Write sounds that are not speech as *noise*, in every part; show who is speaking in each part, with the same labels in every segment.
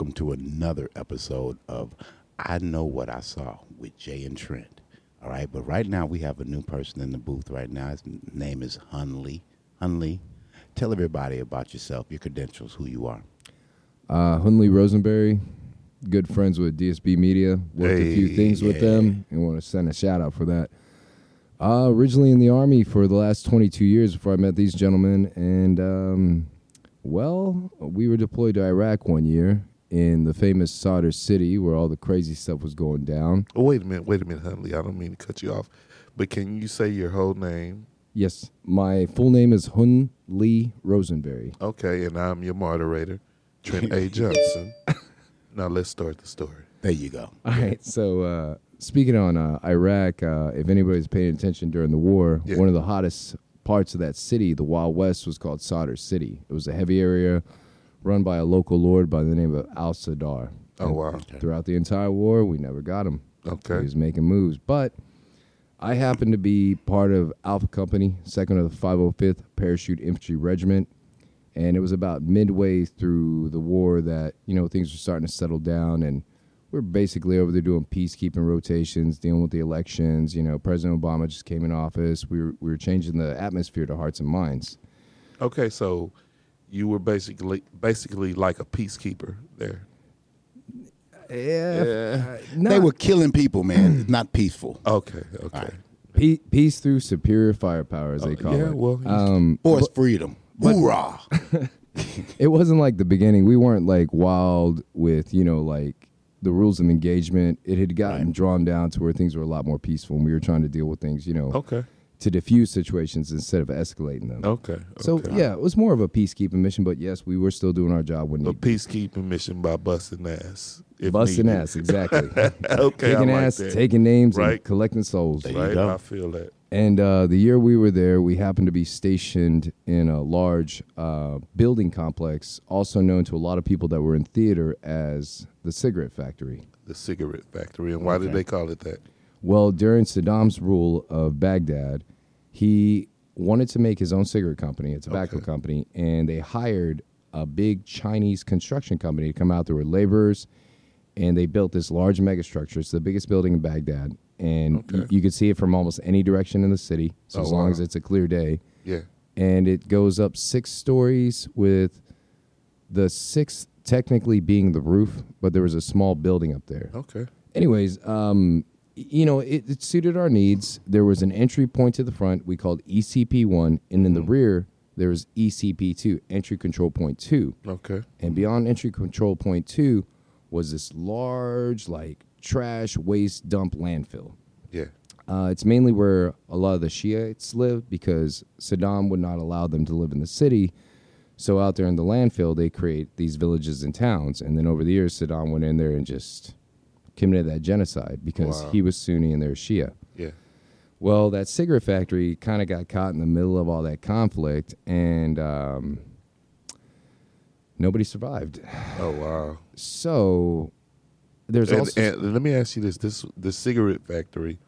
Speaker 1: Welcome to another episode of I Know What I Saw with Jay and Trent. All right, but right now we have a new person in the booth right now. His name is Hunley. Hunley, tell everybody about yourself, your credentials, who you are.
Speaker 2: Uh, Hunley Rosenberry, good friends with DSB Media. Worked a few
Speaker 3: Hey,
Speaker 2: things with them and want to send a shout out for that. Uh, originally in the Army for the last 22 years before I met these gentlemen. And, um, well, we were deployed to Iraq one year in the famous Sadr City where all the crazy stuff was going down.
Speaker 3: Oh, wait a minute, wait a minute, Huntley. I don't mean to cut you off, but can you say your whole name?
Speaker 2: Yes, my full name is Hun Lee Rosenberry.
Speaker 3: Okay, and I'm your moderator, Trent A. *laughs* Johnson. now let's start the story.
Speaker 1: There you go.
Speaker 2: All right. So uh, speaking on uh, Iraq, uh, if anybody's paying attention during the war,
Speaker 3: Yeah.
Speaker 2: one of the hottest parts of that city, the Wild West, was called Sadr City. It was a heavy area run by a local lord by the name of Al Sadar.
Speaker 3: Oh,
Speaker 2: And
Speaker 3: wow.
Speaker 2: Throughout the entire war, we never got him.
Speaker 3: Okay.
Speaker 2: He was making moves, but. I happened to be part of Alpha Company, second of the 505th Parachute Infantry Regiment, and it was about midway through the war that you know things were starting to settle down and we're basically over there doing peacekeeping rotations dealing with the elections you know president obama just came in office we were, we were changing the atmosphere to hearts and minds
Speaker 3: Okay, so you were basically basically like a peacekeeper there.
Speaker 2: yeah,
Speaker 1: They were killing people, man. *clears throat* Not peaceful.
Speaker 3: Okay, okay.
Speaker 1: All right.
Speaker 2: Pe- peace through superior firepower as they
Speaker 3: Uh,
Speaker 2: call
Speaker 3: yeah,
Speaker 2: it
Speaker 3: well, you-
Speaker 2: um,
Speaker 1: Force freedom. Hoorah. *laughs*
Speaker 2: it wasn't like the beginning we weren't like wild with you know like the rules of engagement it had gotten
Speaker 1: Right.
Speaker 2: drawn down to where things were a lot more peaceful and we were trying to deal with things you know
Speaker 3: Okay,
Speaker 2: to diffuse situations instead of escalating them
Speaker 3: okay.
Speaker 2: So yeah, it was more of a peacekeeping mission, but yes, we were still doing our job when
Speaker 3: a
Speaker 2: need
Speaker 3: peacekeeping mission by busting ass. if
Speaker 2: busting
Speaker 3: needed.
Speaker 2: ass exactly, *laughs*
Speaker 3: okay,
Speaker 2: kicking
Speaker 3: I like
Speaker 2: ass,
Speaker 3: that.
Speaker 2: taking names,
Speaker 3: Right.
Speaker 2: and collecting souls.
Speaker 1: There you
Speaker 3: right,
Speaker 1: go.
Speaker 3: I feel that.
Speaker 2: And uh, the year we were there, we happened to be stationed in a large uh, building complex, also known to a lot of people that were in theater as the cigarette factory.
Speaker 3: The cigarette factory, and why did they call it that?
Speaker 2: Well, during Saddam's rule of Baghdad, he wanted to make his own cigarette company, a tobacco
Speaker 3: Okay.
Speaker 2: company, and they hired a big Chinese construction company to come out there with laborers, and they built this large megastructure. It's the biggest building in Baghdad, and y- you could see it from almost any direction in the city, so
Speaker 3: Oh,
Speaker 2: as long
Speaker 3: wow.
Speaker 2: as it's a clear day.
Speaker 3: Yeah.
Speaker 2: And it goes up six stories with the sixth technically being the roof, but there was a small building up there
Speaker 3: Okay.
Speaker 2: anyways, um, you know, it, it suited our needs. There was an entry point to the front we called ECP one, and in the rear there was ECP two, entry control point two,
Speaker 3: Okay.
Speaker 2: and beyond entry control point two was this large like trash waste dump landfill.
Speaker 3: Yeah.
Speaker 2: Uh, it's mainly where a lot of the Shiites live because Saddam would not allow them to live in the city. So out there in the landfill, they create these villages and towns. And then over the years, Saddam went in there and just committed that genocide because
Speaker 3: Wow.
Speaker 2: he was Sunni and they're Shia.
Speaker 3: Yeah.
Speaker 2: Well, that cigarette factory kind of got caught in the middle of all that conflict, and um, nobody survived.
Speaker 3: Oh wow.
Speaker 2: So there's
Speaker 3: And,
Speaker 2: also
Speaker 3: and let me ask you this: this the cigarette factory.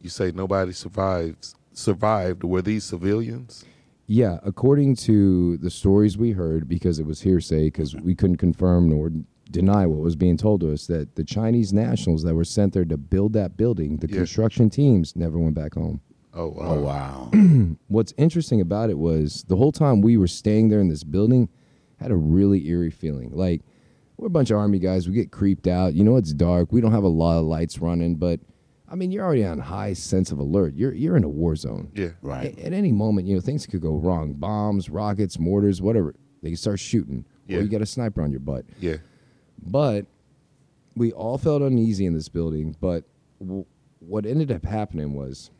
Speaker 3: You say nobody survives. Survived. Were these civilians?
Speaker 2: Yeah, according to the stories we heard, because it was hearsay, because we couldn't confirm nor deny what was being told to us, that the Chinese nationals that were sent there to build that building, the
Speaker 3: Yeah.
Speaker 2: construction teams, never went back home.
Speaker 3: Oh wow.
Speaker 1: Oh, wow. *clears throat*
Speaker 2: What's interesting about it was the whole time we were staying there in this building, had a really eerie feeling. Like we're a bunch of army guys, we get creeped out. You know it's dark. We don't have a lot of lights running, but I mean you're already on high sense of alert. You're you're in a war zone.
Speaker 3: Yeah.
Speaker 1: Right.
Speaker 2: A- At any moment, you know, things could go wrong. Bombs, rockets, mortars, whatever. They can start shooting.
Speaker 3: Yeah.
Speaker 2: Or you got a sniper on your butt.
Speaker 3: Yeah.
Speaker 2: But we all felt uneasy in this building. But w- what ended up happening was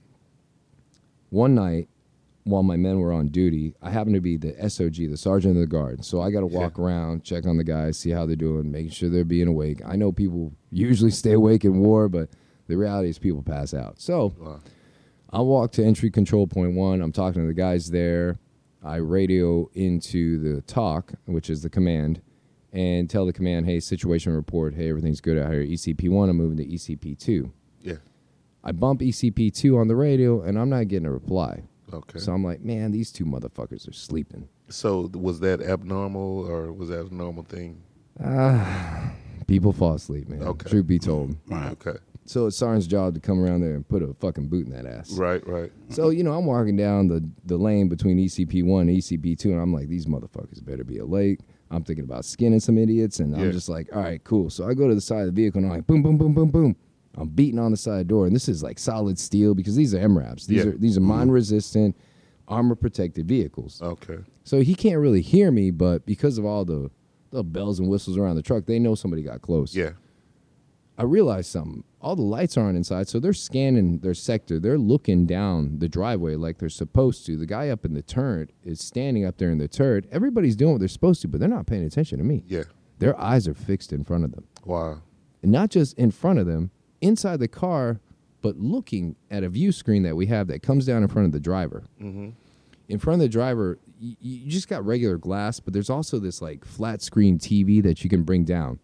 Speaker 2: one night while my men were on duty, I happened to be the SOG, the sergeant of the guard. So I got to walk around, check on the guys, see how they're doing, making sure they're being awake. I know people usually *laughs* stay awake in war, but the reality is people pass out. So
Speaker 3: Wow.
Speaker 2: I walk to entry control point one. I'm talking to the guys there. I radio into the TOC, which is the command, and tell the command, hey, situation report. Hey, everything's good out here. ECP one, I'm moving to ECP two.
Speaker 3: Yeah.
Speaker 2: I bump ECP two on the radio, and I'm not getting a reply.
Speaker 3: Okay.
Speaker 2: So I'm like, man, these two motherfuckers are sleeping.
Speaker 3: So was that abnormal or was that a normal thing?
Speaker 2: Ah, *sighs* people fall asleep, man.
Speaker 3: Okay.
Speaker 2: Truth be told.
Speaker 1: Right.
Speaker 3: Okay.
Speaker 2: So it's Sarn's job to come around there and put a fucking boot in that ass.
Speaker 3: Right, right.
Speaker 2: So you know, I'm walking down the the lane between ECP one and ECP two, and I'm like, these motherfuckers better be awake. I'm thinking about skinning some idiots, and
Speaker 3: Yeah.
Speaker 2: I'm just like, all right, cool. So I go to the side of the vehicle, and I'm like, boom, boom, boom, boom, boom. I'm beating on the side door, and this is like solid steel because these are MRAPs. These
Speaker 3: Yeah.
Speaker 2: are these are mm-hmm. mine resistant, armor protected vehicles.
Speaker 3: Okay.
Speaker 2: So he can't really hear me, but because of all the the bells and whistles around the truck, they know somebody got close.
Speaker 3: Yeah.
Speaker 2: I realized something. All the lights aren't inside, so they're scanning their sector. They're looking down the driveway like they're supposed to. The guy up in the turret is standing up there in the turret. Everybody's doing what they're supposed to, but they're not paying attention to me.
Speaker 3: Yeah.
Speaker 2: Their eyes are fixed in front of them.
Speaker 3: Wow.
Speaker 2: And not just in front of them, inside the car, but looking at a view screen that we have that comes down in front of the driver.
Speaker 3: Mm-hmm.
Speaker 2: In front of the driver, you, you just got regular glass, but there's also this like flat screen TV that you can bring down.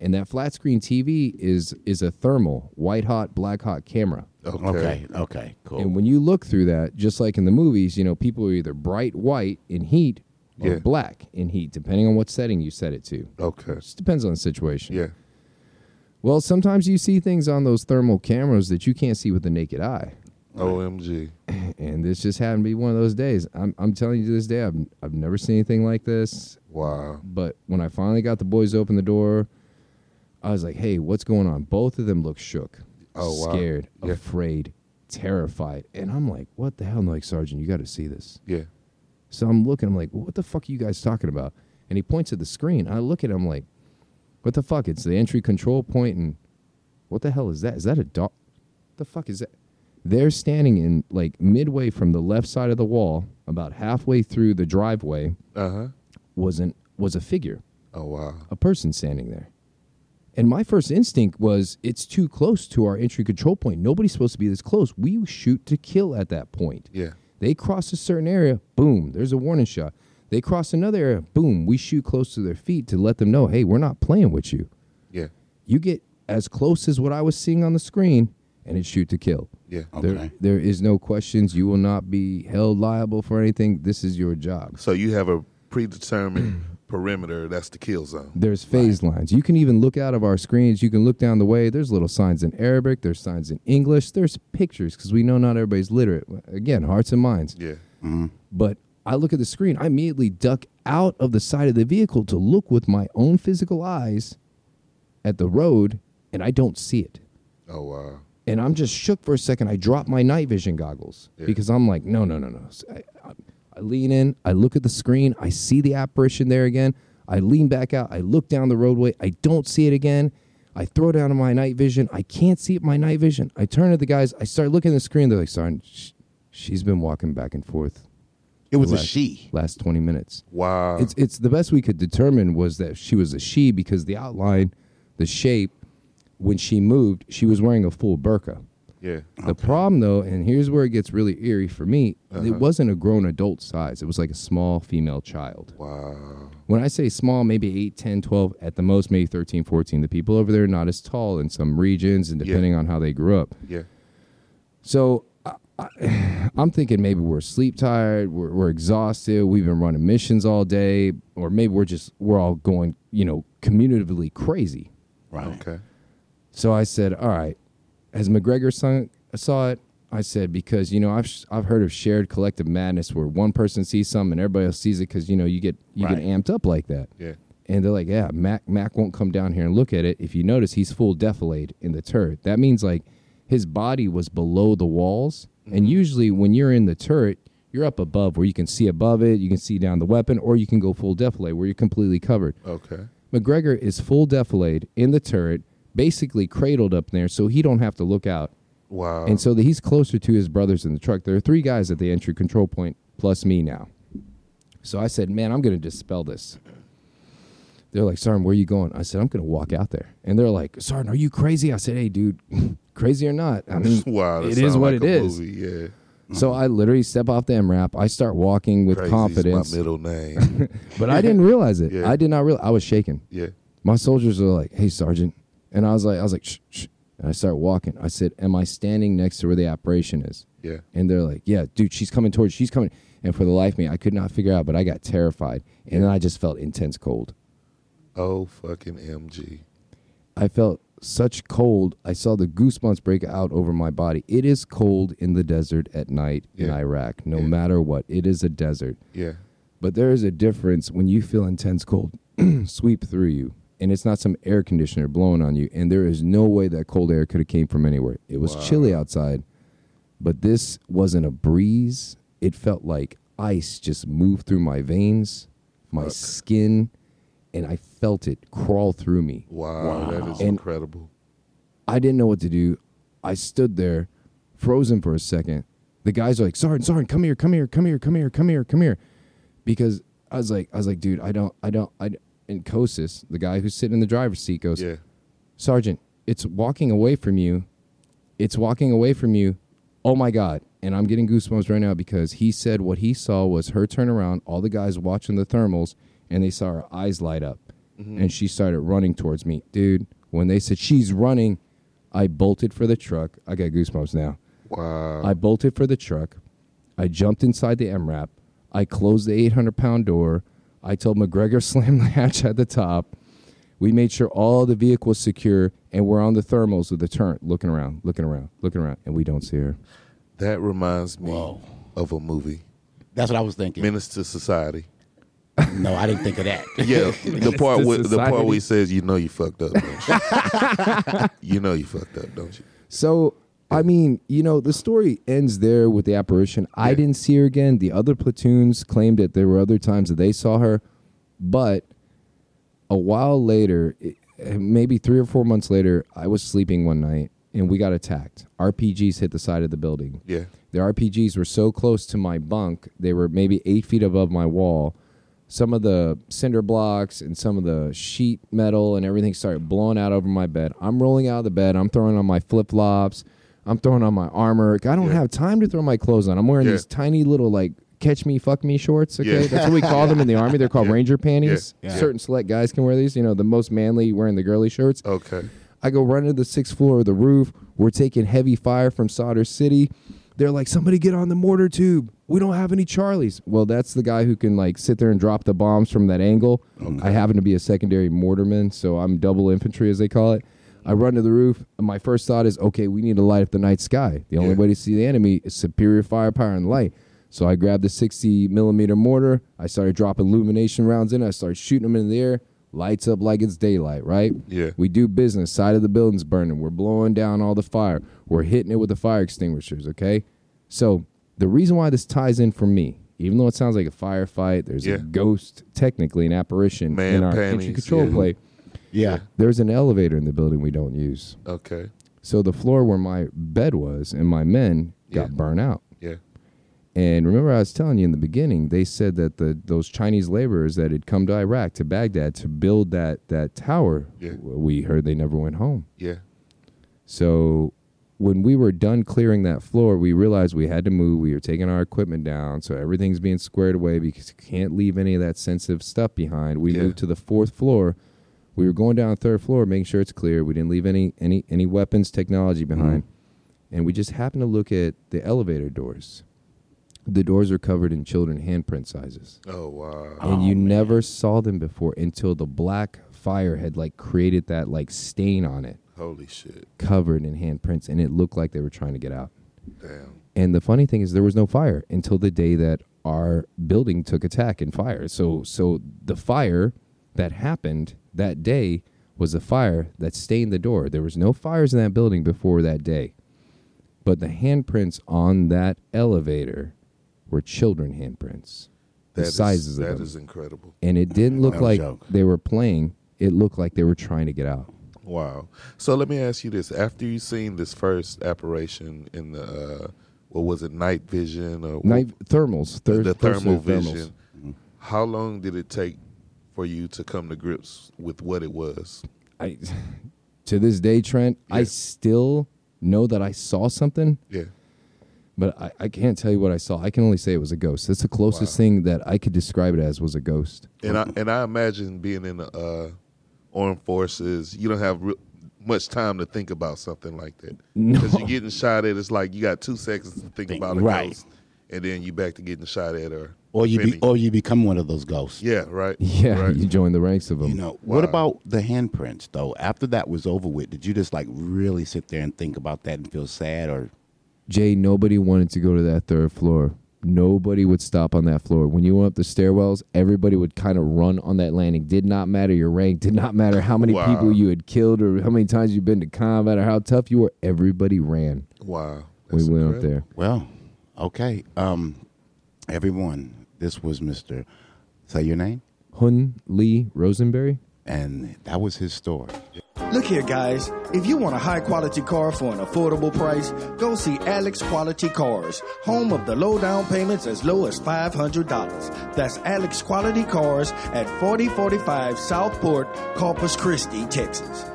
Speaker 2: And that flat screen TV is is a thermal, white hot, black hot camera.
Speaker 3: Okay.
Speaker 1: Okay. Okay. Cool.
Speaker 2: And when you look through that, just like in the movies, you know, people are either bright white in heat or
Speaker 3: Yeah.
Speaker 2: black in heat, depending on what setting you set it to.
Speaker 3: Okay.
Speaker 2: Just depends on the situation.
Speaker 3: Yeah.
Speaker 2: Well, sometimes you see things on those thermal cameras that you can't see with the naked eye.
Speaker 3: OMG. *clears throat*
Speaker 2: And this just happened to be one of those days. I'm, I'm telling you to this day, I've, I've never seen anything like this.
Speaker 3: Wow.
Speaker 2: But when I finally got the boys open the door, I was like, hey, what's going on? Both of them look shook,
Speaker 3: Oh, wow.
Speaker 2: scared,
Speaker 3: Yeah.
Speaker 2: afraid, terrified. And I'm like, what the hell? I'm like, Sergeant, you got to see this.
Speaker 3: Yeah.
Speaker 2: So I'm looking, I'm like, what the fuck are you guys talking about? And he points at the screen. I look at him like, what the fuck? It's the entry control point, and what the hell is that? Is that a dog? The fuck is that? They're standing in like midway from the left side of the wall, about halfway through the driveway,
Speaker 3: Uh huh.
Speaker 2: Wasn't was a figure,
Speaker 3: Oh wow.
Speaker 2: a person standing there. And my first instinct was, it's too close to our entry control point. Nobody's supposed to be this close. We shoot to kill at that point.
Speaker 3: Yeah.
Speaker 2: They cross a certain area, boom, there's a warning shot. They cross another area, boom, we shoot close to their feet to let them know, hey, we're not playing with you.
Speaker 3: Yeah.
Speaker 2: You get as close as what I was seeing on the screen, and it's shoot to kill.
Speaker 3: Yeah.
Speaker 2: There,
Speaker 1: Okay.
Speaker 2: there is no questions. You will not be held liable for anything. This is your job.
Speaker 3: So you have a predetermined perimeter. That's the kill zone.
Speaker 2: There's phase lines. You can even look out of our screens. You can look down the way. There's little signs in Arabic. There's signs in English. There's pictures because we know not everybody's literate. Again, hearts and minds.
Speaker 3: Yeah. Mm-hmm.
Speaker 2: But I look at the screen. I immediately duck out of the side of the vehicle to look with my own physical eyes at the road, and I don't see it.
Speaker 3: Oh wow.
Speaker 2: And I'm just shook for a second. I drop my night vision goggles
Speaker 3: Yeah.
Speaker 2: because I'm like, no, no, no, no. So I, I, lean in. I look at the screen. I see the apparition there again. I lean back out. I look down the roadway. I don't see it again. I throw down my night vision. I can't see it my night vision. I turn to the guys. I start looking at the screen. They're like, Sergeant, sh- she's been walking back and forth
Speaker 1: it was a she.
Speaker 2: last 20 minutes.
Speaker 3: Wow.
Speaker 2: It's it's the best we could determine was that she was a she because the outline, the shape, when she moved, she was wearing a full burqa.
Speaker 3: Yeah.
Speaker 2: The problem though, and here's where it gets really eerie for me,
Speaker 3: Uh-huh.
Speaker 2: it wasn't a grown adult size. It was like a small female child.
Speaker 3: Wow.
Speaker 2: When I say small, maybe 8, 10, 12, at the most maybe 13, 14. The people over there are not as tall in some regions and
Speaker 3: Yeah.
Speaker 2: depending on how they grew up.
Speaker 3: Yeah.
Speaker 2: So I, I, *sighs* I'm thinking maybe we're sleep tired, we're, we're exhausted, we've been running missions all day, or maybe we're just we're all going, you know, communitively crazy.
Speaker 1: Right.
Speaker 3: Okay.
Speaker 2: So I said, all right, as McGregor son, saw it, I said because you know I've I've heard of shared collective madness where one person sees something and everybody else sees it because you know you get you
Speaker 1: Right.
Speaker 2: get amped up like that.
Speaker 3: Yeah.
Speaker 2: And they're like, yeah, Mac Mac won't come down here and look at it. If you notice, he's full defilade in the turret. That means like his body was below the walls. And mm-hmm. usually when you're in the turret, you're up above where you can see above it, you can see down the weapon, or you can go full defilade where you're completely covered.
Speaker 3: Okay.
Speaker 2: McGregor is full defilade in the turret, basically cradled up there, so he don't have to look out.
Speaker 3: Wow.
Speaker 2: And so that he's closer to his brothers in the truck. There are three guys at the entry control point, plus me now. So I said, man, I'm going to dispel this. They're like, Sergeant, where are you going? I said, I'm going to walk out there. And they're like, Sergeant, are you crazy? I said, hey, dude, *laughs* crazy or not? I *laughs* mean,
Speaker 3: wow.
Speaker 2: It is what
Speaker 3: like
Speaker 2: it is.
Speaker 3: Movie. Yeah.
Speaker 2: So I literally step off the MRAP. I start walking with
Speaker 3: Crazy's
Speaker 2: confidence.
Speaker 3: my middle name. *laughs*
Speaker 2: But I didn't realize it.
Speaker 3: Yeah.
Speaker 2: I did not realize. I was shaking.
Speaker 3: yeah.
Speaker 2: My soldiers are like, "Hey, sergeant," and I was like, "I was like, shh, shh, And I start walking. I said, Am I standing next to where the operation is?
Speaker 3: Yeah.
Speaker 2: And they're like, Yeah, dude, she's coming towards she's coming. And for the life of me, I could not figure out, but I got terrified. And then I just felt intense cold.
Speaker 3: Oh fucking MG.
Speaker 2: I felt such cold. I saw the goosebumps break out over my body. It is cold in the desert at night in Iraq, no
Speaker 3: Yeah.
Speaker 2: matter what. It is a desert.
Speaker 3: Yeah.
Speaker 2: But there is a difference when you feel intense cold *clears throat* sweep through you, and it's not some air conditioner blowing on you. And there is no way that cold air could have came from anywhere. It was
Speaker 3: Wow.
Speaker 2: chilly outside, but this wasn't a breeze. It felt like ice just moved through my veins, my
Speaker 3: Fuck.
Speaker 2: skin, and I felt it crawl through me.
Speaker 3: Wow, that is
Speaker 2: And-
Speaker 3: incredible.
Speaker 2: I didn't know what to do. I stood there, frozen for a second. The guys are like, Sergeant, Sergeant, come here, come here, come here, come here, come here, come here. Because I was like, I was like, dude, I don't, I don't, I. And Kosis, the guy who's sitting in the driver's seat, goes,
Speaker 3: Yeah.
Speaker 2: Sergeant, it's walking away from you. It's walking away from you. Oh my God. And I'm getting goosebumps right now because he said what he saw was her turn around, all the guys watching the thermals, and they saw her eyes light up. Mm-hmm. And she started running towards me. Dude, when they said she's running, I bolted for the truck. I got goosebumps now.
Speaker 3: Wow.
Speaker 2: I bolted for the truck. I jumped inside the MRAP. I closed the 800 pound door. I told McGregor *laughs* slam the hatch at the top. We made sure all the vehicle was secure, and we're on the thermals with the turret, looking around, looking around, looking around, and we don't see her.
Speaker 3: that reminds me
Speaker 1: Whoa.
Speaker 3: of a movie,
Speaker 1: That's what I was thinking.
Speaker 3: Menace to Society. *laughs*
Speaker 1: No, I didn't think of that. *laughs*
Speaker 3: Yeah, the part
Speaker 2: to
Speaker 3: where, the part where he says, "You know you fucked up, don't you? you know you fucked up, don't you?"
Speaker 2: So, I mean, you know, the story ends there with the apparition. I didn't see her again. The other platoons claimed that there were other times that they saw her, but a while later, maybe three or four months later, I was sleeping one night and we got attacked. RPGs hit the side of the building.
Speaker 3: Yeah,
Speaker 2: The RPGs were so close to my bunk, they were maybe eight feet above my wall. Some of the cinder blocks and some of the sheet metal and everything started blowing out over my bed. I'm rolling out of the bed. I'm throwing on my flip flops. I'm throwing on my armor. I don't
Speaker 3: Yeah.
Speaker 2: have time to throw my clothes on. I'm wearing
Speaker 3: Yeah.
Speaker 2: these tiny little like catch me, fuck me shorts. Okay,
Speaker 3: Yeah.
Speaker 2: that's what we call them in the *laughs* army. They're called ranger panties. Certain select guys can wear these. You know, the most manly wearing the girly shirts.
Speaker 3: okay.
Speaker 2: I go run to the sixth floor of the roof. We're taking heavy fire from Sadr City. They're like, somebody get on the mortar tube. We don't have any Charlies. Well, that's the guy who can like sit there and drop the bombs from that angle. I happen to be a secondary mortarman, so I'm double infantry as they call it. I run to the roof, and my first thought is, okay, we need to light up the night sky. The only
Speaker 3: Yeah.
Speaker 2: way to see the enemy is superior firepower and light. So I grabbed the 60 millimeter mortar. I started dropping illumination rounds in. I started shooting them in the air. Lights up like it's daylight, right?
Speaker 3: Yeah.
Speaker 2: We do business. Side of the building's burning. We're blowing down all the fire. We're hitting it with the fire extinguishers, okay? So the reason why this ties in for me, even though it sounds like a firefight, there's
Speaker 3: Yeah.
Speaker 2: a ghost, technically an apparition
Speaker 3: Man
Speaker 2: in our
Speaker 3: panties,
Speaker 2: entry control
Speaker 3: yeah.
Speaker 2: plate.
Speaker 1: Yeah.
Speaker 2: There's an elevator in the building we don't use.
Speaker 3: Okay.
Speaker 2: So the floor where my bed was and my men got
Speaker 3: Yeah.
Speaker 2: burned out.
Speaker 3: Yeah.
Speaker 2: And remember, I was telling you in the beginning, they said that the those Chinese laborers that had come to Iraq to Baghdad to build that that tower,
Speaker 3: Yeah.
Speaker 2: we heard they never went home.
Speaker 3: Yeah.
Speaker 2: So when we were done clearing that floor, we realized we had to move. We were taking our equipment down, so everything's being squared away because you can't leave any of that sensitive stuff behind. We
Speaker 3: Yeah.
Speaker 2: moved to the fourth floor. We were going down the third floor, making sure it's clear. We didn't leave any any any weapons, technology behind, mm-hmm. and we just happened to look at the elevator doors. The doors are covered in children handprint sizes
Speaker 3: Oh wow.
Speaker 2: and you oh, never saw them before until the black fire had like created that like stain on it
Speaker 3: Holy shit.
Speaker 2: covered in handprints and it looked like they were trying to get out
Speaker 3: Damn.
Speaker 2: and the funny thing is there was no fire until the day that our building took attack and fire so so the fire that happened that day was the fire that stained the door there was no fires in that building before that day but the handprints on that elevator were children handprints the
Speaker 3: That is
Speaker 2: sizes of
Speaker 3: that
Speaker 2: them
Speaker 3: is incredible.
Speaker 2: and it didn't look
Speaker 1: No
Speaker 2: like
Speaker 1: joke.
Speaker 2: they were playing. It looked like they were trying to get out.
Speaker 3: Wow. So let me ask you this: After you seen this first apparition in the uh, what was it, night vision or
Speaker 2: Night thermals,
Speaker 3: the,
Speaker 2: thir-
Speaker 3: the
Speaker 2: first
Speaker 3: thermal
Speaker 2: thermals.
Speaker 3: vision? How long did it take for you to come to grips with what it was?
Speaker 2: I, *laughs* to this day, Trent, I still know that I saw something,
Speaker 3: Yeah.
Speaker 2: but I, I can't tell you what I saw. I can only say it was a ghost. That's the closest
Speaker 3: Wow.
Speaker 2: thing that I could describe it as was a ghost.
Speaker 3: And I and I imagine being in the uh, armed forces, you don't have re- much time to think about something like that. *laughs*
Speaker 2: No.
Speaker 3: Because you're getting shot at, it's like you got two seconds to think,
Speaker 1: Think-
Speaker 3: about a
Speaker 1: right.
Speaker 3: ghost, and then you back to getting shot at or
Speaker 1: Or you be, or you become one of those ghosts.
Speaker 3: yeah, right. *laughs*
Speaker 2: Yeah,
Speaker 3: right.
Speaker 2: you join the ranks of them.
Speaker 1: You know, what about the handprints though? After that was over with, did you just like really sit there and think about that and feel sad or
Speaker 2: Jay, nobody wanted to go to that third floor. Nobody would stop on that floor. When you went up the stairwells, everybody would kind of run on that landing. Did not matter your rank, did not matter how many
Speaker 3: Wow.
Speaker 2: people you had killed or how many times you've been to combat or how tough you were. Everybody ran.
Speaker 3: Wow.
Speaker 2: We
Speaker 3: That's
Speaker 2: went up there.
Speaker 1: Well, okay. Um everyone, this was Mr. Say your name?
Speaker 2: Hun Lee Rosenberry.
Speaker 1: And that was his story.
Speaker 4: Look here, guys. If you want a high quality car for an affordable price, go see Alex Quality Cars, home of the low down payments as low as $500. That's Alex Quality Cars at 4045 Southport, Corpus Christi, Texas.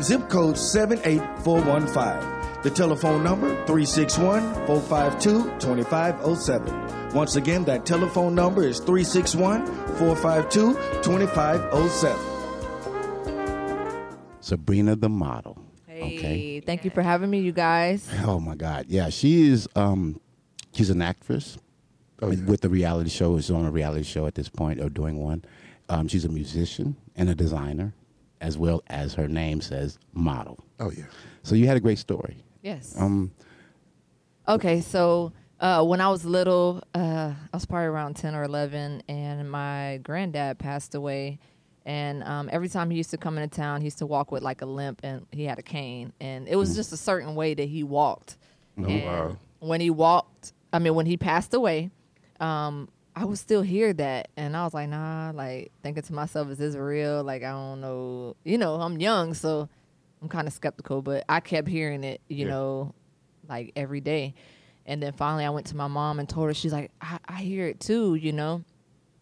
Speaker 4: Zip code 78415. The telephone number 361 452 2507. Once again, that telephone number is 361 452 2507.
Speaker 1: Sabrina the model.
Speaker 5: Hey,
Speaker 1: Okay.
Speaker 5: thank you for having me, you guys.
Speaker 1: Oh my God. Yeah, she is um she's an actress
Speaker 3: Oh, yeah.
Speaker 1: with the reality show. Is on a reality show at this point or doing one. Um, she's a musician and a designer, as well as her name says model.
Speaker 3: Oh yeah.
Speaker 1: So you had a great story.
Speaker 5: Yes.
Speaker 1: Um
Speaker 5: Okay, so uh, when I was little, uh, I was probably around 10 or 11, and my granddad passed away. And um, every time he used to come into town, he used to walk with like a limp, and he had a cane. And it was just a certain way that he walked. and
Speaker 3: Mm. Oh, wow.
Speaker 5: when he walked, I mean, when he passed away, um, I would still hear that. And I was like, nah, like thinking to myself, is this real? Like, I don't know. You know, I'm young, so I'm kind of skeptical, but I kept hearing it, you
Speaker 3: Yeah.
Speaker 5: know, like every day. And then finally I went to my mom and told her, she's like, I, I hear it too, you know?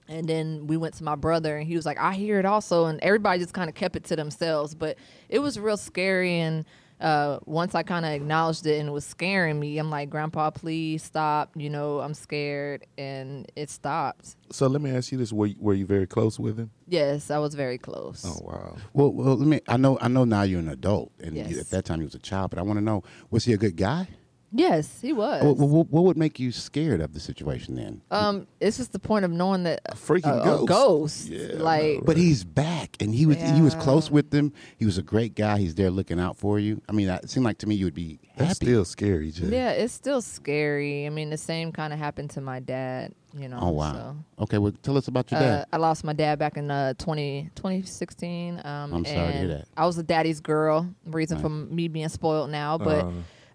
Speaker 5: And then we went to my brother and he was like, I hear it also. And everybody just kind of kept it to themselves. But it was real scary. And uh, once I kind of acknowledged it and it was scaring me, I'm like, Grandpa, please stop. You know, I'm scared. And it stopped.
Speaker 3: So let me ask you this: Were you, were you very close with him?
Speaker 5: Yes, I was very close.
Speaker 3: Oh wow.
Speaker 1: well, well let me I know I know now you're an adult and you-
Speaker 5: Yes.
Speaker 1: at that time you was a child, but I want to know was he a good guy?
Speaker 5: Yes, he was.
Speaker 1: What, what, what would make you scared of the situation then?
Speaker 5: um, it's just the point of knowing that a
Speaker 3: freaking
Speaker 5: a,
Speaker 3: ghost.
Speaker 5: A ghost.
Speaker 3: Yeah, I
Speaker 5: like,
Speaker 3: know,
Speaker 1: But he's back, and he was he was close with them. He was a great guy. He's there looking out for you. I mean, it seemed like to me you would be happy.
Speaker 3: That's still scary, Jay.
Speaker 5: Yeah, it's still scary. I mean, the same kind of happened to my dad, you know.
Speaker 1: oh wow.
Speaker 5: so.
Speaker 1: Okay, well, tell us about your
Speaker 5: Uh,
Speaker 1: dad.
Speaker 5: I lost my dad back in uh, 20, 2016. Um,
Speaker 1: I'm sorry to hear that.
Speaker 5: I was a daddy's girl. Reason
Speaker 1: Right.
Speaker 5: for me being spoiled now, but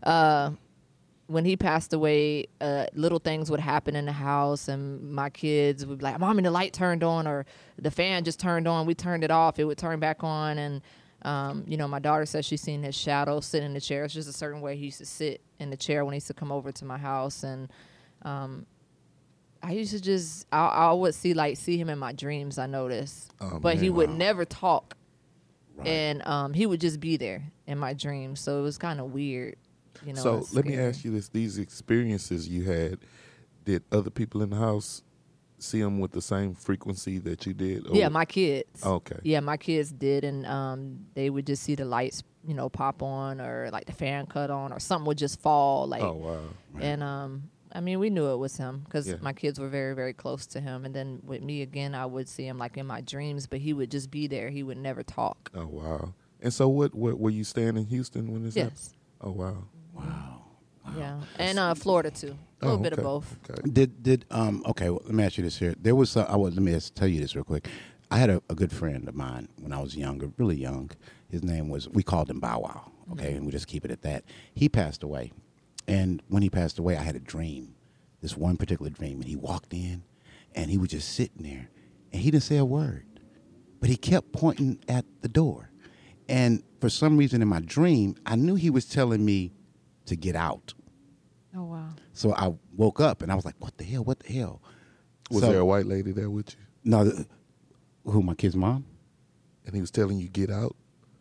Speaker 3: Uh,
Speaker 5: uh, when he passed away, uh, little things would happen in the house, and my kids would be like, "Mommy, the light turned on," or "The fan just turned on." We turned it off; it would turn back on, and um, you know, my daughter says she's seen his shadow sit in the chair. It's just a certain way he used to sit in the chair when he used to come over to my house, and um, I used to just I, I would see like see him in my dreams. I noticed,
Speaker 3: Oh,
Speaker 5: but he
Speaker 3: man.
Speaker 5: would never talk,
Speaker 1: Right.
Speaker 5: and um, he would just be there in my dreams. So it was kind of weird, you know.
Speaker 3: so
Speaker 5: and
Speaker 3: let me ask you this: These experiences you had, did other people in the house see them with the same frequency that you did? Or-
Speaker 5: Yeah, my kids.
Speaker 3: Okay.
Speaker 5: Yeah, my kids did, and um, they would just see the lights, you know, pop on, or like the fan cut on, or something would just fall, like.
Speaker 3: Oh wow.
Speaker 5: And um, I mean, we knew it was him because
Speaker 3: Yeah.
Speaker 5: my kids were very, very close to him. And then with me again, I would see him like in my dreams, but he would just be there. He would never talk.
Speaker 3: Oh wow. And so, what? What were you staying in Houston when this happened?
Speaker 5: Yes.
Speaker 3: Oh wow.
Speaker 1: Wow.
Speaker 5: Yeah, and uh, Florida too. A little
Speaker 3: Oh,
Speaker 5: bit of both.
Speaker 3: Okay.
Speaker 1: Did did um okay? Well, let me ask you this here. There was uh, I was let me just tell you this real quick. I had a, a good friend of mine when I was younger, really young. His name was we called him Bow Wow. Okay, and we just keep it at that. He passed away, and when he passed away, I had a dream. This one particular dream, and he walked in, and he was just sitting there, and he didn't say a word, but he kept pointing at the door, and for some reason in my dream, I knew he was telling me to get out.
Speaker 5: Oh wow.
Speaker 1: So I woke up and I was like, "What the hell? What the hell?"
Speaker 3: Was
Speaker 1: So-
Speaker 3: there a white lady there with you?
Speaker 1: No, the, who my kid's mom?
Speaker 3: And he was telling you get out.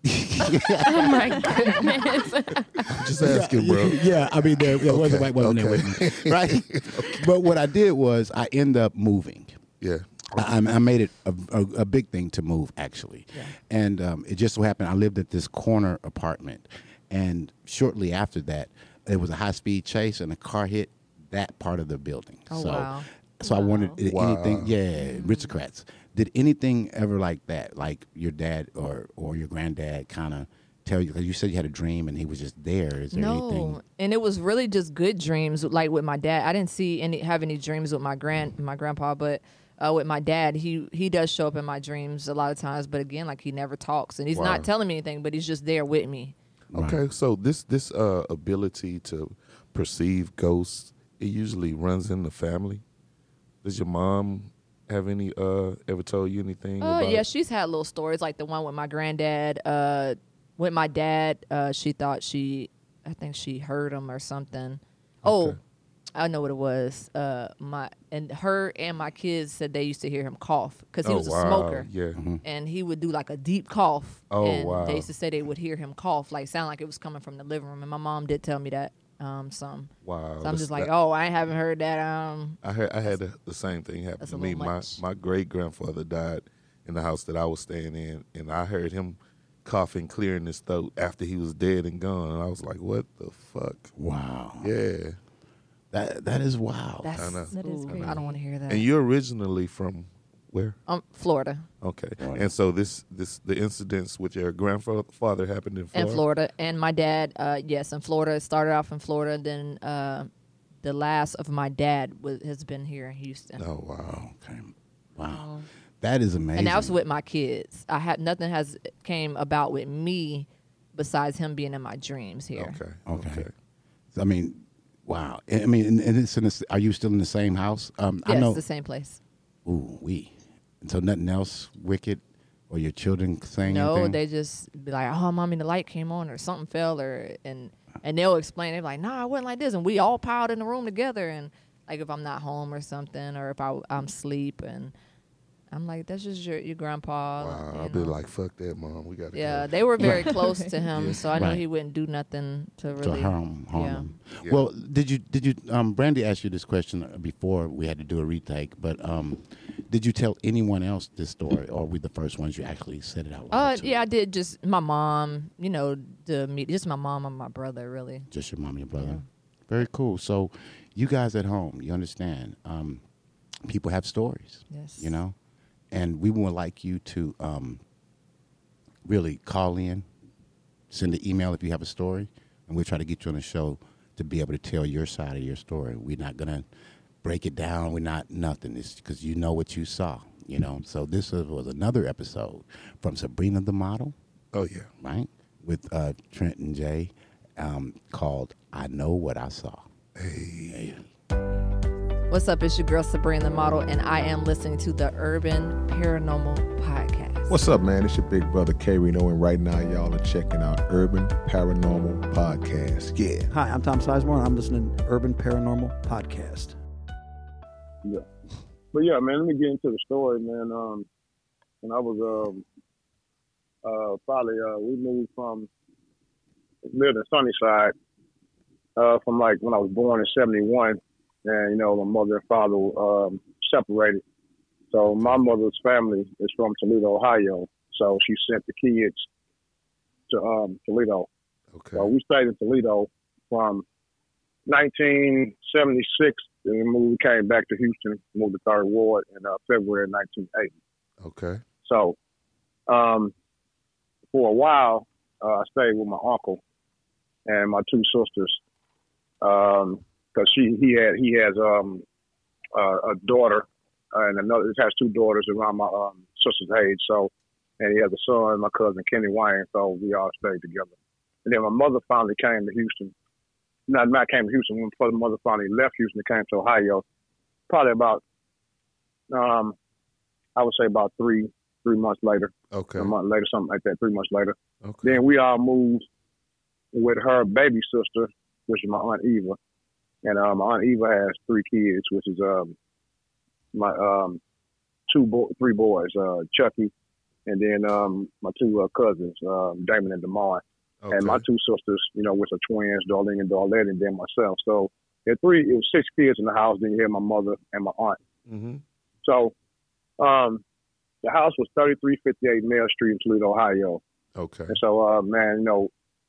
Speaker 3: *laughs*
Speaker 5: oh my goodness.
Speaker 3: I'm just asking, bro.
Speaker 1: Yeah, I mean there, there was a white woman there with me, right? *laughs* But what I did was I ended up moving.
Speaker 3: Yeah.
Speaker 1: I, I made it a, a, a big thing to move actually,
Speaker 5: Yeah.
Speaker 1: and um, it just so happened I lived at this corner apartment, and shortly after that, there was a high speed chase and a car hit that part of the building.
Speaker 5: Oh,
Speaker 1: so,
Speaker 5: wow.
Speaker 1: so I wondered
Speaker 5: Wow.
Speaker 1: did
Speaker 3: Wow.
Speaker 1: anything. Yeah, aristocrats. Did anything ever like that, like your dad or or your granddad, kind of tell you? Because you said you had a dream and he was just there. Is there
Speaker 5: No,
Speaker 1: anything?
Speaker 5: and it was really just good dreams. Like with my dad, I didn't see any have any dreams with my grand my grandpa, but uh, with my dad, he he does show up in my dreams a lot of times. But again, like he never talks, and he's
Speaker 3: Wow.
Speaker 5: not telling me anything, but he's just there with me.
Speaker 3: Okay, so this this uh, ability to perceive ghosts it usually runs in the family. Does your mom have any uh ever told you anything?
Speaker 5: Oh
Speaker 3: about
Speaker 5: yeah,
Speaker 3: it?
Speaker 5: she's had little stories like the one with my granddad. Uh, with my dad, uh, she thought she, I think she heard him or something. Oh,
Speaker 3: Okay.
Speaker 5: I know what it was. Uh, my and her and my kids said they used to hear him cough because he
Speaker 3: oh,
Speaker 5: was a
Speaker 3: wow.
Speaker 5: smoker.
Speaker 3: Yeah.
Speaker 5: and he would do like a deep cough.
Speaker 3: Oh,
Speaker 5: and
Speaker 3: wow.
Speaker 5: They used to say they would hear him cough, like sound like it was coming from the living room. And my mom did tell me that. Um, some.
Speaker 3: Wow.
Speaker 5: So I'm just like,
Speaker 3: that-
Speaker 5: oh, I haven't heard that. Um,
Speaker 3: I had I had the, the same thing happen to me.
Speaker 5: little
Speaker 3: My my great grandfather died in the house that I was staying in, and I heard him coughing, clearing his throat after he was dead and gone. And I was like, "What the fuck?"
Speaker 1: Wow,
Speaker 3: Yeah.
Speaker 1: That that is wild.
Speaker 5: that's
Speaker 3: know.
Speaker 6: That is
Speaker 5: ooh,
Speaker 6: crazy.
Speaker 5: I don't want to hear that.
Speaker 3: And you're originally from where?
Speaker 5: um, Florida
Speaker 3: Okay. And so this this the incidents with your grandfather happened in Florida.
Speaker 5: and Florida, and my dad. Uh, yes, in Florida. It started off in Florida. Then uh, the last of my dad was, has been here in Houston.
Speaker 3: Oh wow.
Speaker 1: okay, wow, that is amazing.
Speaker 5: and that was with my kids. I had nothing has came about with me besides him being in my dreams here.
Speaker 3: Okay.
Speaker 1: Okay.
Speaker 3: Okay.
Speaker 1: I mean, wow. I mean, and, and it's in the, are you still in the same house? Um, I
Speaker 5: Yes,
Speaker 1: know.
Speaker 5: the same place.
Speaker 1: Ooh, we. And so nothing else wicked, or your children saying
Speaker 5: No,
Speaker 1: anything?
Speaker 5: they just be like, "Oh, mommy, the light came on, or something fell, or and and they'll explain. They're like, "Nah, it wasn't like this," and we all piled in the room together. And like if I'm not home or something, or if I, I'm asleep, and I'm like, "That's just your your grandpa."
Speaker 3: Wow. I'll be
Speaker 5: know.
Speaker 3: like, "Fuck that, mom. We got to
Speaker 5: yeah,
Speaker 3: go."
Speaker 5: they were very *laughs* close to him, so I know
Speaker 1: Right.
Speaker 5: he wouldn't do nothing to
Speaker 1: to
Speaker 5: really.
Speaker 1: harm, harm
Speaker 5: yeah.
Speaker 1: them.
Speaker 3: Yeah.
Speaker 1: Well, did you did you um, Brandy asked you this question before we had to do a retake, but um, did you tell anyone else this story, or were we the first ones you actually said it out loud?
Speaker 5: Uh,
Speaker 1: to?
Speaker 5: yeah, I did. Just my mom, you know, the me, just my mom and my brother, really.
Speaker 1: just your mom and your brother. Very cool. So, you guys at home, you understand? Um, people have stories.
Speaker 5: Yes.
Speaker 1: You know, and we would like you to um, really call in, send an email if you have a story, and we'll try to get you on the show to be able to tell your side of your story. We're not gonna break it down. We're not nothing. It's because you know what you saw. You know. So this was- was another episode from Sabrina the model
Speaker 3: Oh yeah.
Speaker 1: right? With uh, Trent and Jay, um, called "I Know What I Saw."
Speaker 3: Hey.
Speaker 5: What's up? It's your girl Sabrina the Model, and I am listening to the Urban Paranormal Podcast.
Speaker 7: What's up, man? It's your big brother K Reno, and right now y'all are checking out Urban Paranormal Podcast. Yeah.
Speaker 8: Hi, I'm Tom Sizemore, and I'm listening to Urban Paranormal Podcast.
Speaker 9: Yeah. But yeah, man, let me get into the story, man. Um, when I was um, uh, probably uh, we moved from lived in Sunnyside uh, from like when I was born in '71, and you know my mother and father um, separated. So my mother's family is from Toledo, Ohio. So she sent the kids to um, Toledo.
Speaker 3: Okay.
Speaker 9: So we stayed in Toledo from 1976. Then we came back to Houston, moved to Third Ward in uh, February 1980.
Speaker 3: Okay.
Speaker 9: So, um, for a while, uh, I stayed with my uncle and my two sisters, because she he had he has um uh, a daughter and another it has two daughters around my um, sister's age. So, and he has a son, my cousin Kenny Wayne. So we all stayed together. And then my mother finally came to Houston. Not not came to Houston when my mother finally left Houston and came to Ohio. Probably about um I would say about three three months later,
Speaker 3: Okay.
Speaker 9: a month later, something like that. Three months later.
Speaker 3: Okay.
Speaker 9: Then we all moved with her baby sister, which is my aunt Eva, and um, my aunt Eva has three kids, which is um my um two bo- three boys, uh Chucky, and then um my two uh, cousins, um, Damon and Demar,
Speaker 3: Okay.
Speaker 9: and my two sisters, you know, which are twins, Darlene and Darlette, and then myself. So there three, it was six kids in the house. Then you hear my mother and my aunt.
Speaker 3: Mm-hmm.
Speaker 9: So Um, the house was 3358 Mill Street in Toledo, Ohio.
Speaker 3: Okay.
Speaker 9: And so, uh, man, you know,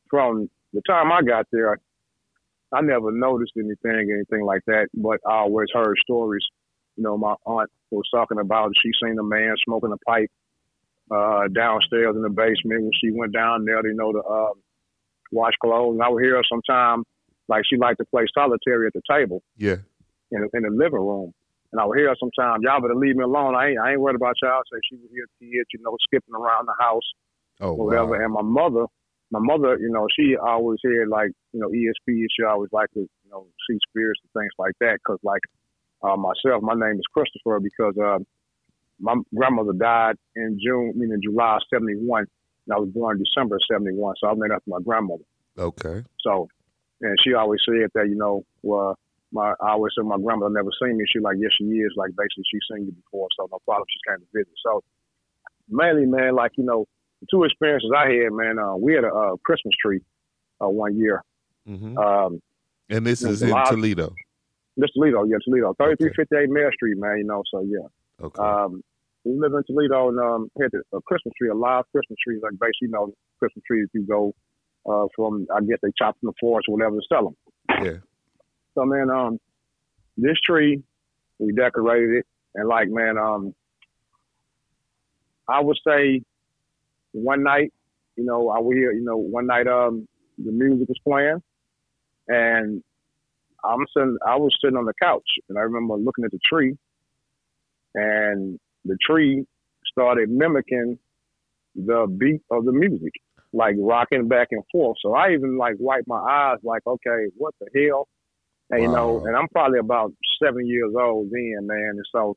Speaker 9: from the time I got there, I never noticed anything, anything like that. But I always heard stories. You know, my aunt was talking about she seen a man smoking a pipe uh, downstairs in the basement when she went down there, you know, to uh, wash clothes. And I would hear her sometime, like she liked to play solitary at the table
Speaker 3: Yeah.
Speaker 9: in, in the living room. And I would hear her sometimes, y'all better leave me alone. I ain't, I ain't worried about y'all. So she would hear kids, you know, skipping around the house
Speaker 3: Oh,
Speaker 9: whatever.
Speaker 3: wow.
Speaker 9: And my mother, my mother, you know, she always heard like, you know, ESP. She always liked to, you know, see spirits and things like that. Cause like uh, myself, my name is Christopher because uh, my grandmother died in June, I mean in July of '71, and I was born in December of '71. So I named after my grandmother.
Speaker 3: Okay.
Speaker 9: So, and she always said that, you know, well, my I always said my grandmother never seen me. She like, yes, she is. Like basically, she's seen you before, so no problem. She came to visit. So mainly, man, like you know, two experiences I had, man. Uh, we had a uh, Christmas tree uh, one year.
Speaker 3: hmm
Speaker 9: Um,
Speaker 3: And this is in Toledo.
Speaker 9: this Toledo, yeah, Toledo, thirty three fifty eight Mayor Street, man. You know, so yeah.
Speaker 3: Okay.
Speaker 9: Um, we live in Toledo and um, had a Christmas tree, a live Christmas tree, like basically, you know, Christmas trees that you go uh, from, I guess they chop from the forest or whatever to sell them.
Speaker 3: yeah.
Speaker 9: So man, um, this tree, we decorated it, and like man, um, I would say one night, you know, I would hear, you know, one night, um, the music was playing, and I'm sitting, I was sitting on the couch, and I remember looking at the tree, and the tree started mimicking the beat of the music, like rocking back and forth. So I even like wiped my eyes, like, okay, what the hell? And you know, and I'm probably about seven years old then, man. And so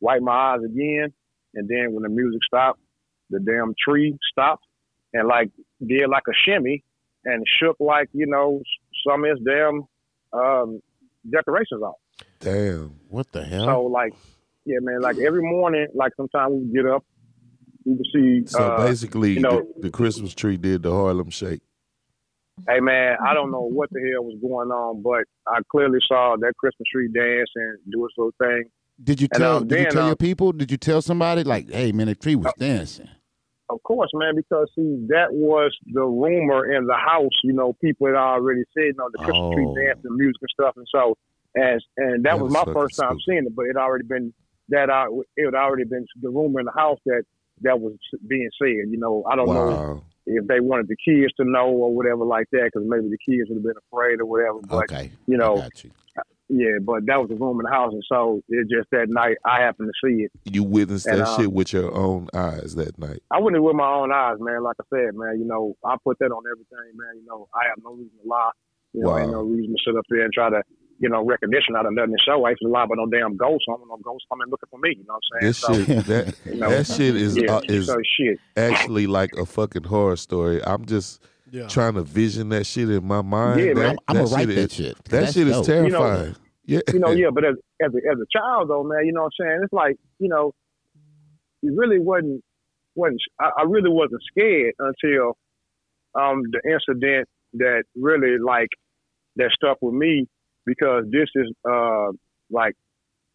Speaker 9: wipe my eyes again, and then when the music stopped, the damn tree stopped and like did like a shimmy and shook like you know some of its damn um, decorations off.
Speaker 3: Damn.
Speaker 1: What the hell?
Speaker 9: So like, yeah, man. Like every morning, like sometimes we get up, we would see.
Speaker 3: So
Speaker 9: uh,
Speaker 3: basically,
Speaker 9: you know-
Speaker 3: the, the Christmas tree did the Harlem Shake.
Speaker 9: hey man, I don't know what the hell was going on, but I clearly saw that Christmas tree dance and do its little thing.
Speaker 1: did you
Speaker 9: and,
Speaker 1: tell?
Speaker 9: um,
Speaker 1: did you
Speaker 9: then,
Speaker 1: tell your
Speaker 9: um,
Speaker 1: people? Did you tell somebody like, "Hey, man, the tree was dancing"?
Speaker 9: Of course, man, because see, that was the rumor in the house. You know, people had already said, you know, the Christmas tree
Speaker 1: Oh.
Speaker 9: dance and music and stuff, and so, as and that
Speaker 3: That
Speaker 9: was
Speaker 3: is
Speaker 9: my first time seeing it, but it already been that out. It had already been the rumor in the house that that was being said. You know, I don't know if they wanted the kids to know or whatever like that, because maybe the kids would have been afraid or whatever. But
Speaker 1: okay,
Speaker 9: you know,
Speaker 1: I you.
Speaker 9: Yeah, but that was the room in the house, and so it just that night I happened to see it.
Speaker 3: You witnessed
Speaker 9: And,
Speaker 3: that
Speaker 9: uh,
Speaker 3: shit with your own eyes that night.
Speaker 9: I in with my own eyes, man. Like I said, man, you know, I put that on everything, man. You know, I have no reason to lie. You know,
Speaker 3: Wow.
Speaker 9: ain't no reason to sit up there and try to, you know, recognition out of nothing to show. I used to lie about no damn ghosts. I don't want no ghosts coming looking for me. You know what I'm saying?
Speaker 3: This
Speaker 9: so,
Speaker 3: shit, that
Speaker 9: you know,
Speaker 3: that shit is
Speaker 9: yeah,
Speaker 3: uh, is
Speaker 9: so
Speaker 3: actually like a fucking horror story. I'm just
Speaker 6: Yeah.
Speaker 3: trying to vision that shit in my mind.
Speaker 9: Yeah,
Speaker 3: that,
Speaker 9: man.
Speaker 1: I'm gonna
Speaker 3: that
Speaker 1: write
Speaker 3: shit
Speaker 1: that
Speaker 3: is,
Speaker 1: shit.
Speaker 3: That
Speaker 1: That's
Speaker 3: shit is
Speaker 1: dope.
Speaker 3: terrifying. yeah,
Speaker 9: You know, yeah, but as as a, as a child though, man, you know what I'm saying? It's like, you know, it really wasn't wasn't I, I really wasn't scared until um the incident that really like that stuck with me because this is uh like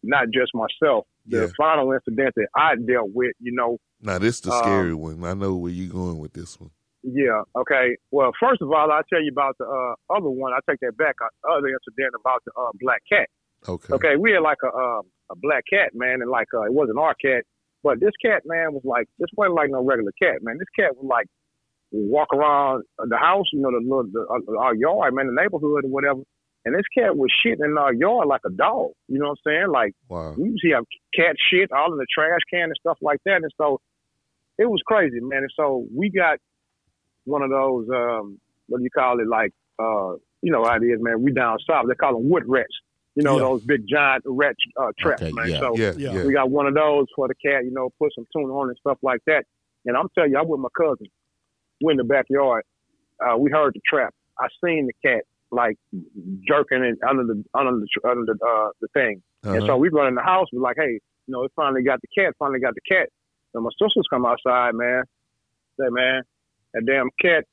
Speaker 9: not just myself. The
Speaker 3: Yeah.
Speaker 9: final incident that I dealt with, you know,
Speaker 3: Now this is the
Speaker 9: Um,
Speaker 3: scary one. I know where you're going with this one.
Speaker 9: Yeah, okay. Well, first of all, I'll tell you about the uh, other one. I take that back. Uh, other incident about the uh, black cat.
Speaker 3: Okay.
Speaker 9: Okay, we had like a um, a black cat, man, and like uh, it wasn't our cat, but this cat, man, was like this wasn't like no regular cat, man. This cat was like walk around the house, you know, the little the, uh, our yard, man, the neighborhood or whatever. And this cat was shitting in our yard like a dog. You know what I'm saying? Like
Speaker 3: Wow.
Speaker 9: we usually have cat shit all in the trash can and stuff like that. And so it was crazy, man. And so we got one of those, um, what do you call it? Like, uh, you know how it is, man. We down south. They call them wood rats. You know,
Speaker 6: Yeah.
Speaker 9: those big giant rat uh, traps,
Speaker 1: Okay,
Speaker 9: man.
Speaker 1: yeah.
Speaker 9: So
Speaker 3: Yeah,
Speaker 6: Yeah.
Speaker 3: yeah.
Speaker 9: we got one of those for the cat, you know, put some tuna on and stuff like that. And I'm telling you, I'm with my cousin. We're in the backyard. Uh, we heard the trap. I seen the cat like jerking it under the under the under the uh, the thing. And
Speaker 3: Uh-huh.
Speaker 9: so we run in the house. We're like, hey, you know, it finally got the cat. Finally got the cat. So my sisters come outside, man. Say, man, that damn cat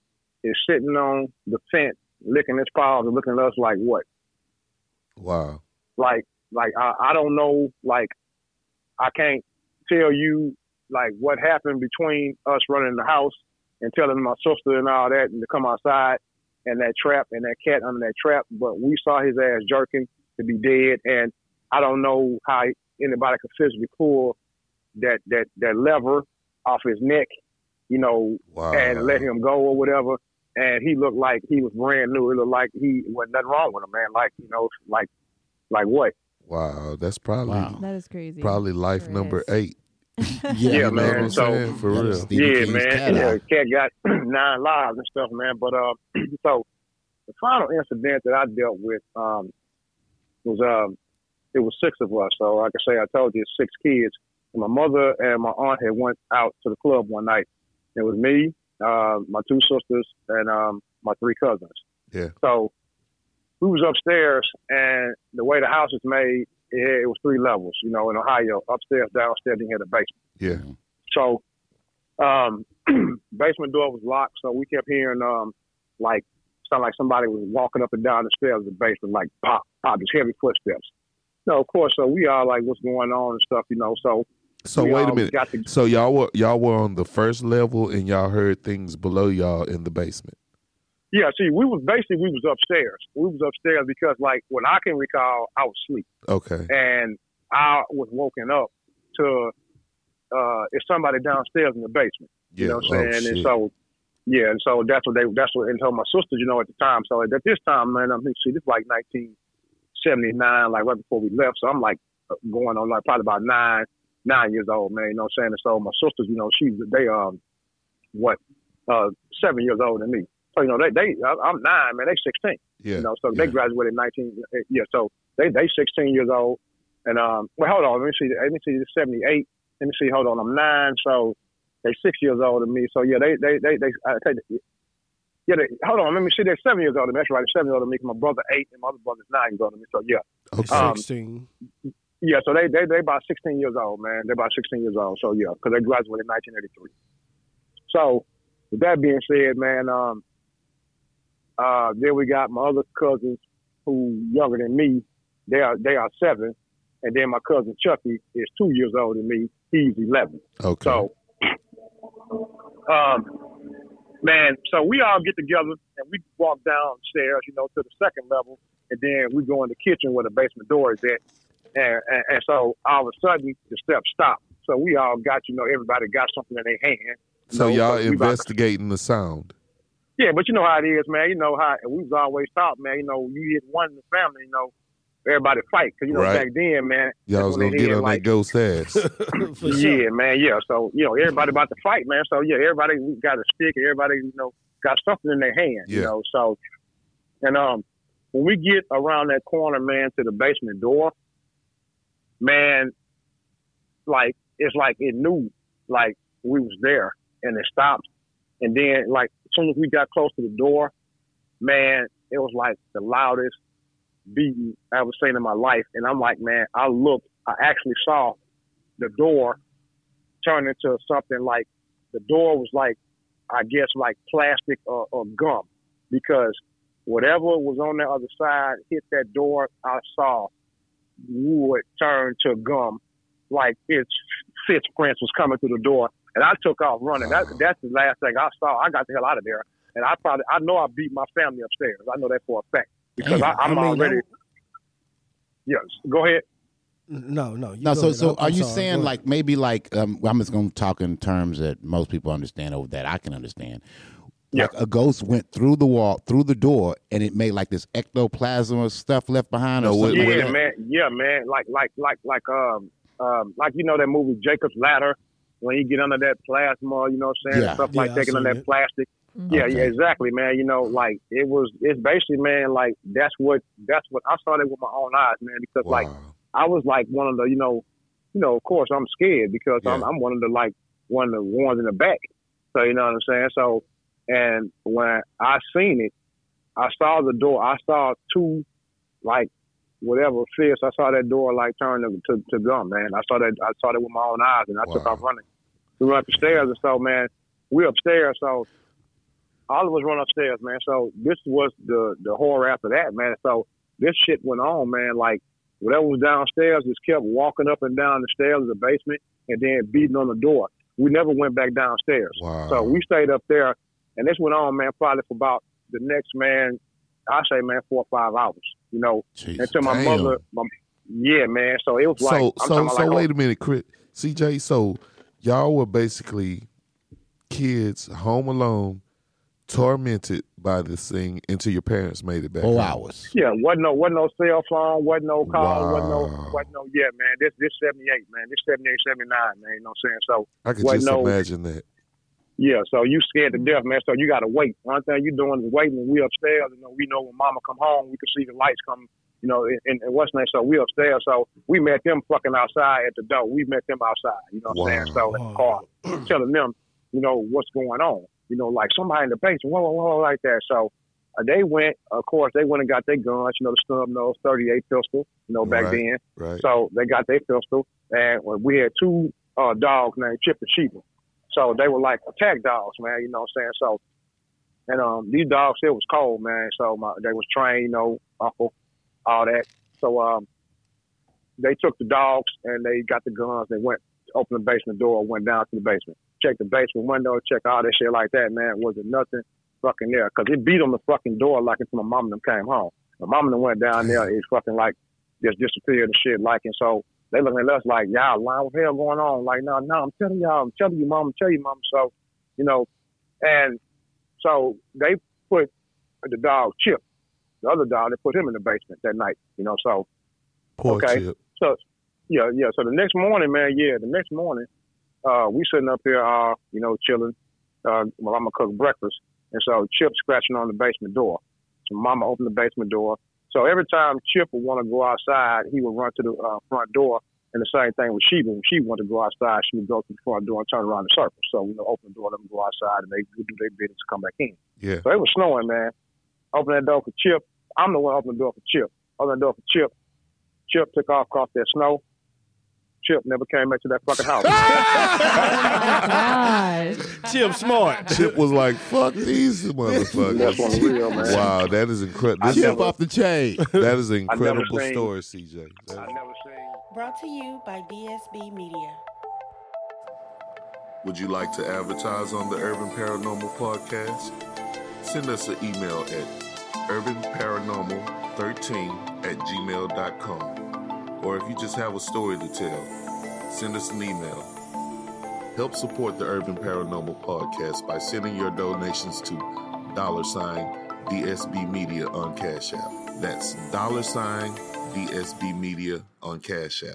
Speaker 9: is sitting on the fence, licking its paws and looking at us like what?
Speaker 3: Wow.
Speaker 9: Like, like I, I don't know, like I can't tell you like what happened between us running the house and telling my sister and all that and to come outside and that trap and that cat under that trap. But we saw his ass jerking to be dead, and I don't know how anybody could physically pull that that that lever off his neck, you know,
Speaker 3: Wow.
Speaker 9: and let him go or whatever. And he looked like he was brand new. It looked like he wasn't nothing wrong with him, man. Like you know, like like what?
Speaker 3: Wow, that's probably
Speaker 1: Wow.
Speaker 5: That is crazy.
Speaker 3: probably life
Speaker 5: Sure
Speaker 3: number
Speaker 5: is.
Speaker 3: eight. *laughs*
Speaker 9: Yeah,
Speaker 3: You know
Speaker 9: man.
Speaker 3: what I'm
Speaker 9: So-
Speaker 3: saying? For real.
Speaker 1: Stephen
Speaker 9: yeah,
Speaker 1: King's
Speaker 9: man.
Speaker 1: Cat
Speaker 9: yeah,
Speaker 1: Eye.
Speaker 9: cat got *clears throat* nine lives and stuff, man. But uh, *clears throat* so the final incident that I dealt with um was um it was six of us. So like I say, I told you six kids. And my mother and my aunt had went out to the club one night. It was me, uh, my two sisters, and um my three cousins.
Speaker 3: Yeah.
Speaker 9: So we was upstairs, and the way the house is made, it, it was three levels. You know, in Ohio, upstairs, downstairs, and had the basement.
Speaker 3: Yeah.
Speaker 9: So, um, *clears throat* basement door was locked, so we kept hearing um, like sound like somebody was walking up and down the stairs of the basement, like pop, pop, just heavy footsteps. No, of course. So we all like, what's going on and stuff, you know. So
Speaker 3: So
Speaker 9: we
Speaker 3: wait a minute.
Speaker 9: To,
Speaker 3: So y'all were y'all were on the first level and y'all heard things below y'all in the basement.
Speaker 9: yeah, see, we was basically we was upstairs. We was upstairs because, like, what I can recall, I was asleep
Speaker 3: Okay.
Speaker 9: and I was woken up to uh, it's somebody downstairs in the basement.
Speaker 3: Yeah.
Speaker 9: You know what
Speaker 3: oh,
Speaker 9: I'm saying? and so, yeah, and so that's what they, that's what, and told my sisters, you know, at the time. So at this time, man, I'm, see, this is like 1979, like right before we left. So I'm like uh, going on like probably about nine, nine years old, man, you know what I'm saying? And so my sisters, you know, she's, they, um, what, uh, seven years older than me. So, you know, they, they, I- I'm nine, man, they 16.
Speaker 3: yeah.
Speaker 9: You know, so
Speaker 3: yeah.
Speaker 9: they graduated in 19. uh, Yeah, so they they 16 years old. And um, well, hold on, let me see. Let me see. This 78. Let me see. Hold on, I'm nine. So they six years older than me. So yeah, they they they they. I take it. Yeah, they, hold on. Let me see. They're seven years older than me. That's right. They're seven years older than me. 'cause My brother eight, and my other brother's nine years older than me. So yeah,
Speaker 3: Okay.
Speaker 9: Um,
Speaker 6: 16.
Speaker 9: Yeah. So they they they about 16 years old, man. They're about 16 years old. So yeah, because they graduated in 1983. So with that being said, man, um, uh, then we got my other cousins who younger than me. They are they are seven, and then my cousin Chucky is two years older than me. He's 11.
Speaker 3: okay.
Speaker 9: So, um, man, so we all get together and we walk downstairs, you know, to the second level, and then we go in the kitchen where the basement door is at. And, and, and so all of a sudden the steps stop. So we all got, you know, everybody got something in their hand. You
Speaker 3: so
Speaker 9: know,
Speaker 3: y'all investigating the sound.
Speaker 9: yeah, but you know how it is, man. You know how we was always taught, man. You know, you hit one in the family, you know, everybody fight. Cause you know
Speaker 3: Right.
Speaker 9: back then, man.
Speaker 3: Y'all was
Speaker 9: when
Speaker 3: gonna
Speaker 9: they
Speaker 3: get on
Speaker 9: like,
Speaker 3: that ghost ass. *laughs* *laughs*
Speaker 6: For sure.
Speaker 9: Yeah, man. Yeah. So you know, everybody about to fight, man. So yeah, everybody got a stick. Everybody, you know, got something in their hand. You know. So, and um, when we get around that corner, man, to the basement door, man, like it's like it knew, like we was there, and it stopped. And then, like, as soon as we got close to the door, man, it was like the loudest beating I ever seen in my life. And I'm like, man, I looked, I actually saw the door turn into something like the door was like, I guess, like plastic or, or gum, because whatever was on the other side hit that door. I saw wood turn to gum, like its footprints was coming through the door, and I took off running. That, that's the last thing I saw. I got the hell out of there, and I probably, I know I beat my family upstairs. I know that for a fact because
Speaker 1: Damn.
Speaker 9: I, I'm
Speaker 6: I mean,
Speaker 9: already.
Speaker 6: that-
Speaker 9: Yes, go ahead.
Speaker 6: No, no. you
Speaker 1: No, so
Speaker 6: ahead.
Speaker 1: so
Speaker 6: I'm-
Speaker 1: are you
Speaker 6: sorry.
Speaker 1: saying like maybe like um, I'm just going to talk in terms that most people understand or that I can understand.
Speaker 9: Yeah.
Speaker 1: Like a ghost went through the wall, through the door, and it made like this ectoplasm or stuff left behind. Or
Speaker 3: No, what-
Speaker 1: something
Speaker 9: Yeah,
Speaker 1: that?
Speaker 9: man. Yeah, man. Like, like, like, like, um, um, like you know that movie Jacob's Ladder when you get under that plasma, you know what I'm saying?
Speaker 1: Yeah.
Speaker 9: Stuff like
Speaker 6: Yeah, I
Speaker 9: taking on
Speaker 6: seen
Speaker 9: that
Speaker 6: it.
Speaker 9: plastic. Yeah,
Speaker 1: Okay.
Speaker 9: yeah, exactly, man. You know, like it was. It's basically, man. Like that's what. That's what I saw it with my own eyes, man. Because like I was like one of the, you know, you know, of course I'm scared because I'm, I'm one of the like one of the ones in the back. So you know what I'm saying. So and when I seen it, I saw the door. I saw two, like whatever fists. I saw that door like turn to, to, to gum, man. I saw that. I saw that with my own eyes, and I took off running. We went up the stairs, and so man, we upstairs. So all of us run upstairs, man. So this was the the horror after that, man. So this shit went on, man. Like whatever was downstairs just kept walking up and down the stairs of the basement and then beating on the door. We never went back downstairs.
Speaker 3: Wow.
Speaker 9: So we stayed up there, and this went on, man, probably for about the next man, I say, man, four or five hours. You know,
Speaker 1: Jeez,
Speaker 9: until my
Speaker 3: damn.
Speaker 9: mother, my, yeah, man. So it was like,
Speaker 3: so
Speaker 9: I'm
Speaker 3: so
Speaker 9: talking
Speaker 3: so
Speaker 9: like, oh,
Speaker 3: wait a minute, Chris, CJ. So y'all were basically kids home alone, tormented by this thing until your parents made it back.
Speaker 1: Four hours.
Speaker 9: Yeah, wasn't no wasn't no cell phone, wasn't no call, wasn't no
Speaker 3: Wow.
Speaker 9: wasn't no yeah, man. This this seventy eight, man. This 78, 79, man, you know what I'm saying? So
Speaker 3: I could just
Speaker 9: no-
Speaker 3: imagine that.
Speaker 9: Yeah, so you scared to death, man. So you gotta wait. One thing you doing is waiting and we upstairs, you know, we know when mama come home, we can see the lights come, you know, and, and what's name. So we upstairs. So we met them fucking outside at the door. We met them outside, you know what I'm saying? So in the car, *clears throat* telling them, you know, what's going on. You know, like somebody in the basement, whoa, whoa, whoa, like that. So uh, they went, of course, they went and got their guns, you know, the snub nose 38 pistol, you know, back
Speaker 3: Right.
Speaker 9: then.
Speaker 3: Right.
Speaker 9: So they got their pistol, and we had two uh, dogs named Chip and Sheba. So they were like attack dogs, man. You know what I'm saying? So, and um, these dogs, it was cold, man. So my, they was trained, you know, all that. So um, they took the dogs and they got the guns. They went, opened the basement door, went down to the basement, checked the basement window, checked all that shit like that, man. Wasn't nothing fucking there because it beat on the fucking door like until my mom and them came home. My mom and them went down there, it's fucking like just disappeared and shit. Like, and so they looking at us like, y'all lying, what the hell going on? Like, no, no, I'm telling y'all, I'm telling you, mom, I'm telling you, mom. So, you know, and so they put the dog Chip, the other dog, they put him in the basement that night, you know. So,
Speaker 3: Poor
Speaker 9: okay.
Speaker 3: Chip.
Speaker 9: so yeah, yeah. So the next morning, man, yeah, the next morning, uh, we sitting up here, uh, you know, chilling. Uh, well, I'm gonna cook breakfast, and so Chip scratching on the basement door. So Mama opened the basement door. So every time Chip would want to go outside, he would run to the uh, front door. And the same thing with Sheba. When she wanted to go outside, she would go to the front door and turn around in circles. So, you know, open the door, let them go outside, and they would do their business and come back in.
Speaker 3: Yeah.
Speaker 9: So it was snowing, man. Open that door for Chip. I'm the one opening the door for Chip. Open the door for Chip. Chip took off across that snow. Chip never came back to that fucking house. *laughs* *laughs*
Speaker 6: Chip smart.
Speaker 3: Chip was like, "Fuck these
Speaker 9: That's
Speaker 3: motherfuckers."
Speaker 9: one real, man.
Speaker 3: Wow, that is incredible.
Speaker 9: I
Speaker 1: Chip
Speaker 9: never-
Speaker 1: off the chain.
Speaker 3: That is an incredible
Speaker 9: seen-
Speaker 3: story, CJ. That-
Speaker 9: I never seen.
Speaker 10: Brought to you by DSB Media.
Speaker 3: Would you like to advertise on the Urban Paranormal Podcast? Send us an email at urbanparanormal13 at gmail.com. Or if you just have a story to tell, send us an email. Help support the Urban Paranormal Podcast by sending your donations to dollar sign DSB Media on Cash App. That's dollar sign DSB Media on Cash App.